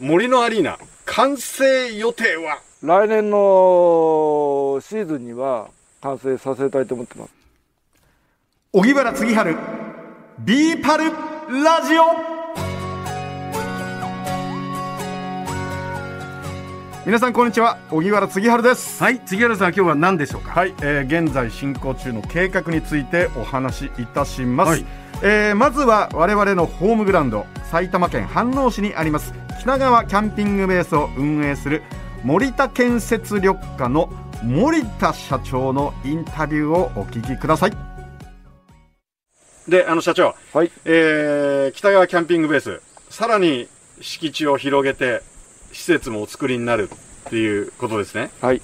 森のアリーナ完成予定は？来年のシーズンには完成させたいと思ってます。荻原次春ビーパルラジオ。皆さんこんにちは荻原次春です。はい杉原さん今日は何でしょうか？はい、えー、現在進行中の計画についてお話しいたします、はいえー、まずは我々のホームグラウンド埼玉県飯能市にあります北川キャンピングベースを運営する森田建設緑化の森田社長のインタビューをお聞きください。であの社長、はい。えー、北川キャンピングベースさらに敷地を広げて施設もお作りになるっていうことですね。はい。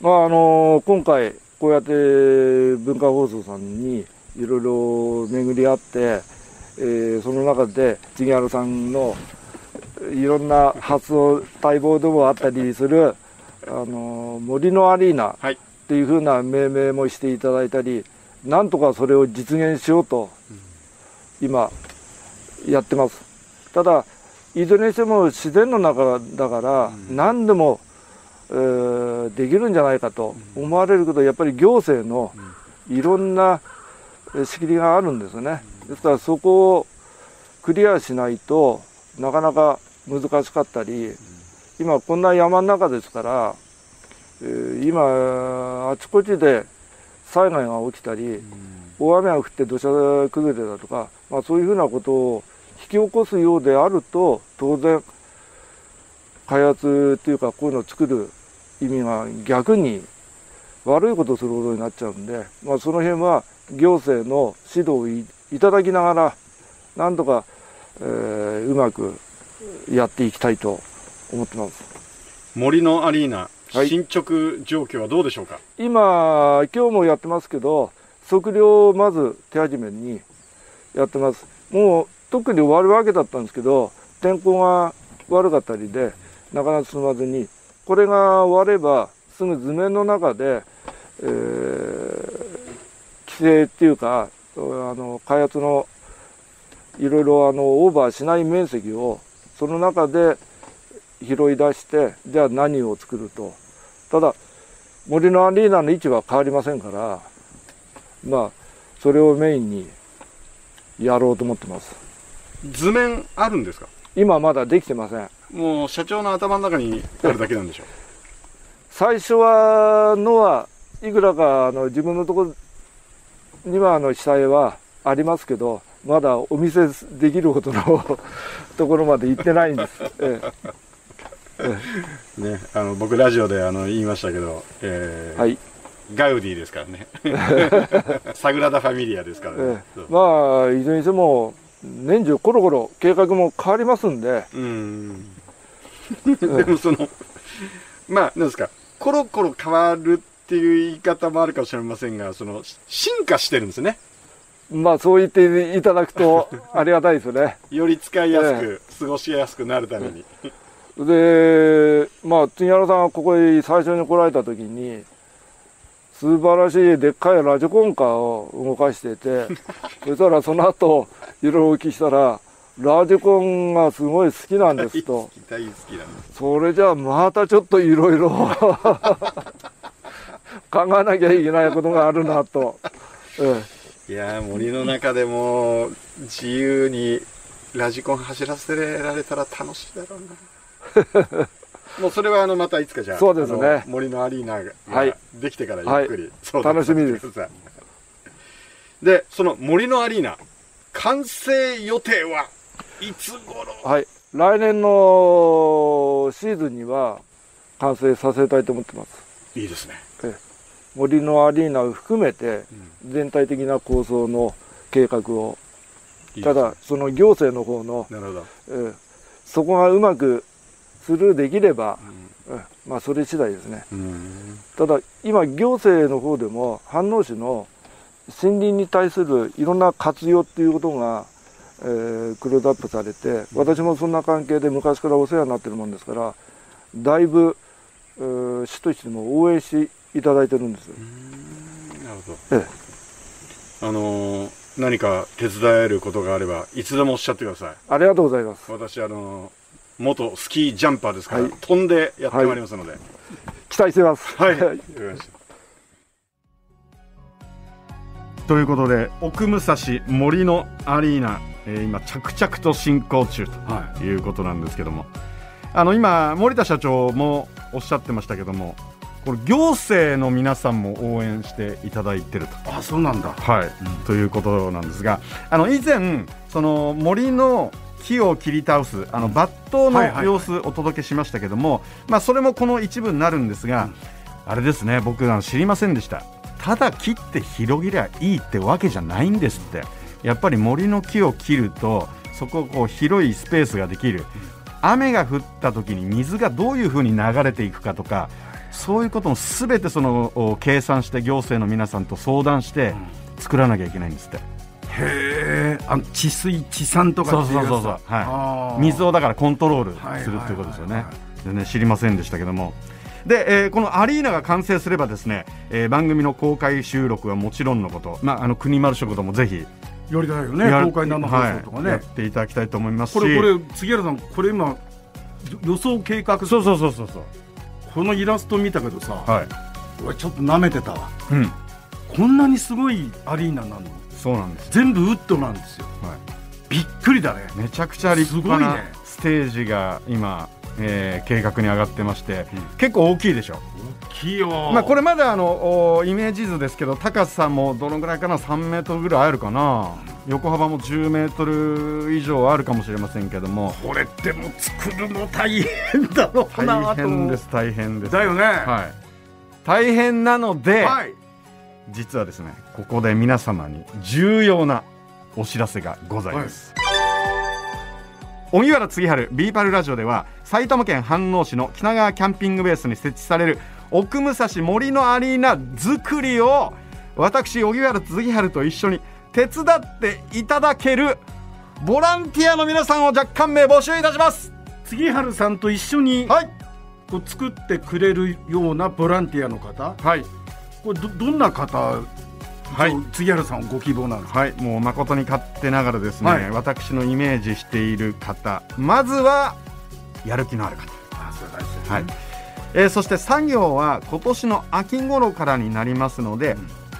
まああのー、今回こうやって文化放送さんにいろいろ巡り合って、えー、その中で杉原さんのいろんな発想待望でもあったりするあの森のアリーナっていうふうな命名もしていただいたり、なんとかそれを実現しようと今やってます。ただいずれにしても自然の中だから何でも、えー、できるんじゃないかと思われるけどやっぱり行政のいろんな仕切りがあるんですね。ですからそこをクリアしないとなかなか難しかったり今こんな山の中ですから今あちこちで災害が起きたり大雨が降って土砂崩れだとか、まあ、そういうふうなことを引き起こすようであると当然開発っていうかこういうのを作る意味が逆に悪いことをすることになっちゃうんで、まあ、その辺は行政の指導をいただきながらなんとか、えー、うまくやっていきたいと思ってます。森のアリーナ、はい、進捗状況はどうでしょうか？今今日もやってますけど測量をまず手始めにやってます。もう特に終わるわけだったんですけど天候が悪かったりでなかなか進まずにこれが終わればすぐ図面の中で、えー、規制っていうかあの開発のいろいろあのオーバーしない面積をその中で拾い出してじゃあ何を作ると。ただ森のアリーナの位置は変わりませんからまあそれをメインにやろうと思ってます。図面あるんですか？今まだできてません。もう社長の頭の中にあるだけなんでしょう。最初はのはいくらかあの自分のところにはあの被災はありますけどまだお見せできるほどの ところまで行ってないんです。ええ、ね、あの僕ラジオであの言いましたけど、えー、はい、ガウディですからね。サグラダ・ファミリアですからね、えまあいずれにしても年中コロコロ計画も変わりますんで。うん。でもそのまあなんですかコロコロ変わるっていう言い方もあるかもしれませんがその進化してるんですねまあそう言っていただくと ありがたいですよね。より使いやすく、過ごしやすくなるために。で、まあ、杉原さんがここに最初に来られた時に、素晴らしいでっかいラジコンカーを動かしてて、そしたらその後、いろいろお聞きしたら、ラジコンがすごい好きなんですと。大好きなんです。それじゃあまたちょっといろいろ考えなきゃいけないことがあるなと。ええ。いや森の中でも自由にラジコン走らせられたら楽しいだろうな。もうそれはあのまたいつかじゃあそうですね。森のアリーナができてからゆっくり、はい、楽しみです。でその森のアリーナ完成予定はいつ頃？はい。来年のシーズンには完成させたいと思ってます。いいですね森のアリーナを含めて全体的な構想の計画を、うん、ただその行政の方のそこがうまくスルーできれば、うん、まあそれ次第ですね、うん、ただ今行政の方でも飯能市の森林に対するいろんな活用っていうことが、えー、クローズアップされて私もそんな関係で昔からお世話になってるもんですからだいぶ市としても応援しいただいてるんです。なるほど、ええ、あのー、何か手伝えることがあればいつでもおっしゃってください。ありがとうございます。私あの元スキージャンパーですから、はい。飛んでやってまいりますので、期待してます。はい、ということで奥武蔵森のアリーナ、えー今着々と進行中はということなんですけども。あの今森田社長もおっしゃってましたけどもこれ行政の皆さんも応援していただいてると。い。あ、そうなんだ。はい、ということなんですがあの以前その森の木を切り倒すあの抜刀の様子お届けしましたけども、まあ、それもこの一部になるんですが、あれですね僕あの知りませんでした。ただ切って広げりゃいいってわけじゃないんですって。やっぱり森の木を切るとそここう広いスペースができる。雨が降った時に水がどういうふうに流れていくかとかそういうこともすべてそのお計算して行政の皆さんと相談して作らなきゃいけないんですって、へえ。あの治水治産とかそうそうそうそう、はい、水をだからコントロールはいするっていうことですよね。はいは。でね知りませんでしたけども。で、えーこのアリーナが完成すればですね、えー番組の公開収録はもちろんのこと、まあ、あの国丸食堂もぜひ。やりたいよね。や公開生放送とかね。はい。やっ。ていただきたいと思いますし。これこれ杉原さんこれ今予想計画そうそうそうそうそうこのイラスト見たけどさ、はい、俺ちょっと舐めてたわ。うん、こんなにすごいアリーナなの。そうなんです、全部ウッドなんですよ。はびっくりだね。い、めちゃくちゃ立派なステージが今、えー計画に上がってまして、結構大きいでしょ。大きいよ。まあ、これまだあのおイメージ図ですけど高さもどのぐらいかな？3メートルぐらいあるかな？横幅も10メートル以上あるかもしれませんけども。これでも作るの大変だろうな大変です大変です。だよね。はい。大変なので、はい。実はですねここで皆様に重要なお知らせがございます、荻原次春ビーパルラジオでは埼玉県飯能市の北川キャンピングベースに設置される奥武蔵森のアリーナ作りを私荻原次春と一緒に手伝っていただけるボランティアの皆さんを若干名募集いたします。杉原さんと一緒にはい。こう作ってくれるようなボランティアの方？はい。これどどんな方？はい。杉原さんご希望なんですか？はい、もう誠に勝手ながらですね、はい。私のイメージしている方。まずはやる気のある方、あそれ大事ですね。はい。えーそして作業は今年の秋頃からになりますので、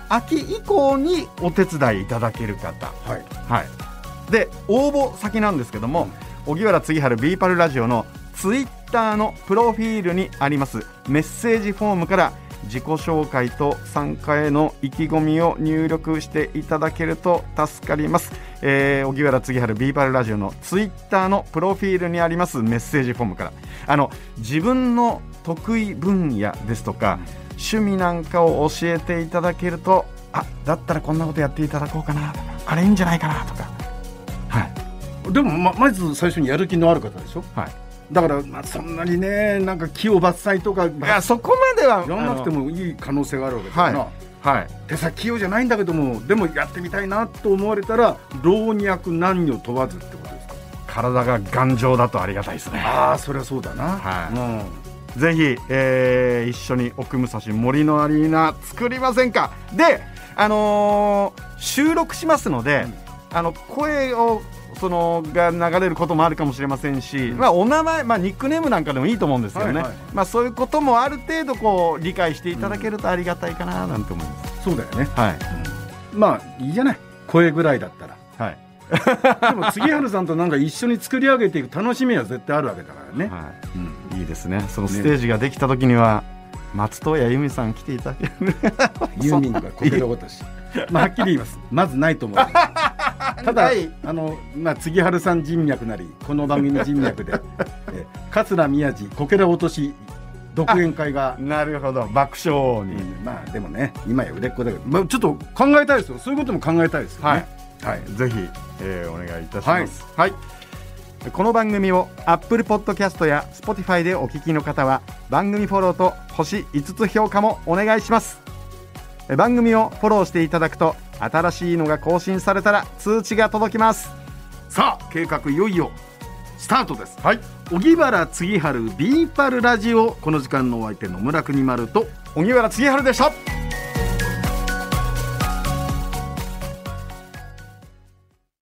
秋以降にお手伝いいただける方、はい。はい、で応募先なんですけども、荻原次春ビーパルラジオのツイッターのプロフィールにありますメッセージフォームから自己紹介と参加への意気込みを入力していただけると助かります、えー、荻原次春ビーパルラジオのツイッターのプロフィールにありますメッセージフォームから。あの自分の得意分野ですとか趣味なんかを教えていただけるとあだったらこんなことやっていただこうかなとかあれいいんじゃないかなとか。はい。でもままず最初にやる気のある方でしょ？はい。だから、まあ、そんなにねなんか木を伐採とかいやそこまではやらなくてもいい可能性があるわけだから、はい。はい。手先器用じゃないんだけどもでもやってみたいなと思われたら老若男女問わずってことですか？体が頑丈だとありがたいですね。ああそりゃそうだな、はいぜひ、えー一緒に奥武蔵森のアリーナ作りませんか？で、あのー収録しますので、あの声をそのが流れることもあるかもしれませんし、まあ、お名前、まあ、ニックネームなんかでもいいと思うんですけどね、はいはい。まあ、そういうこともある程度こう理解していただけるとありがたいかななんて思います。そうだよね。はい。まあいいじゃない。声ぐらいだったら。はい。でも杉原さんとなんか一緒に作り上げていく楽しみは絶対あるわけだからね、はうんい、いいですね。そのステージができた時には、松任谷由実さん来ていただける。ユーミンがこけらごとし。まあはっきり言います。まずないと思う。ただ、はい。あのまあ杉原さん人脈なりこの番組人脈でえ桂宮治こけら落とし独演会が。なるほど。爆笑王に、うんまあでもね今や売れっ子だけど、まあ、ちょっと考えたいですよ。そういうことも考えたいですよね。はい、ぜひ、えーお願いいたします。はい。この番組を Apple Podcast や Spotify でお聞きの方は番組フォローと星5つ評価もお願いします。え番組をフォローしていただくと新しいのが更新されたら通知が届きます。さあ計画いよいよスタートですはい。荻原次春ビーパルラジオこの時間のお相手の村国丸と荻原次春でした。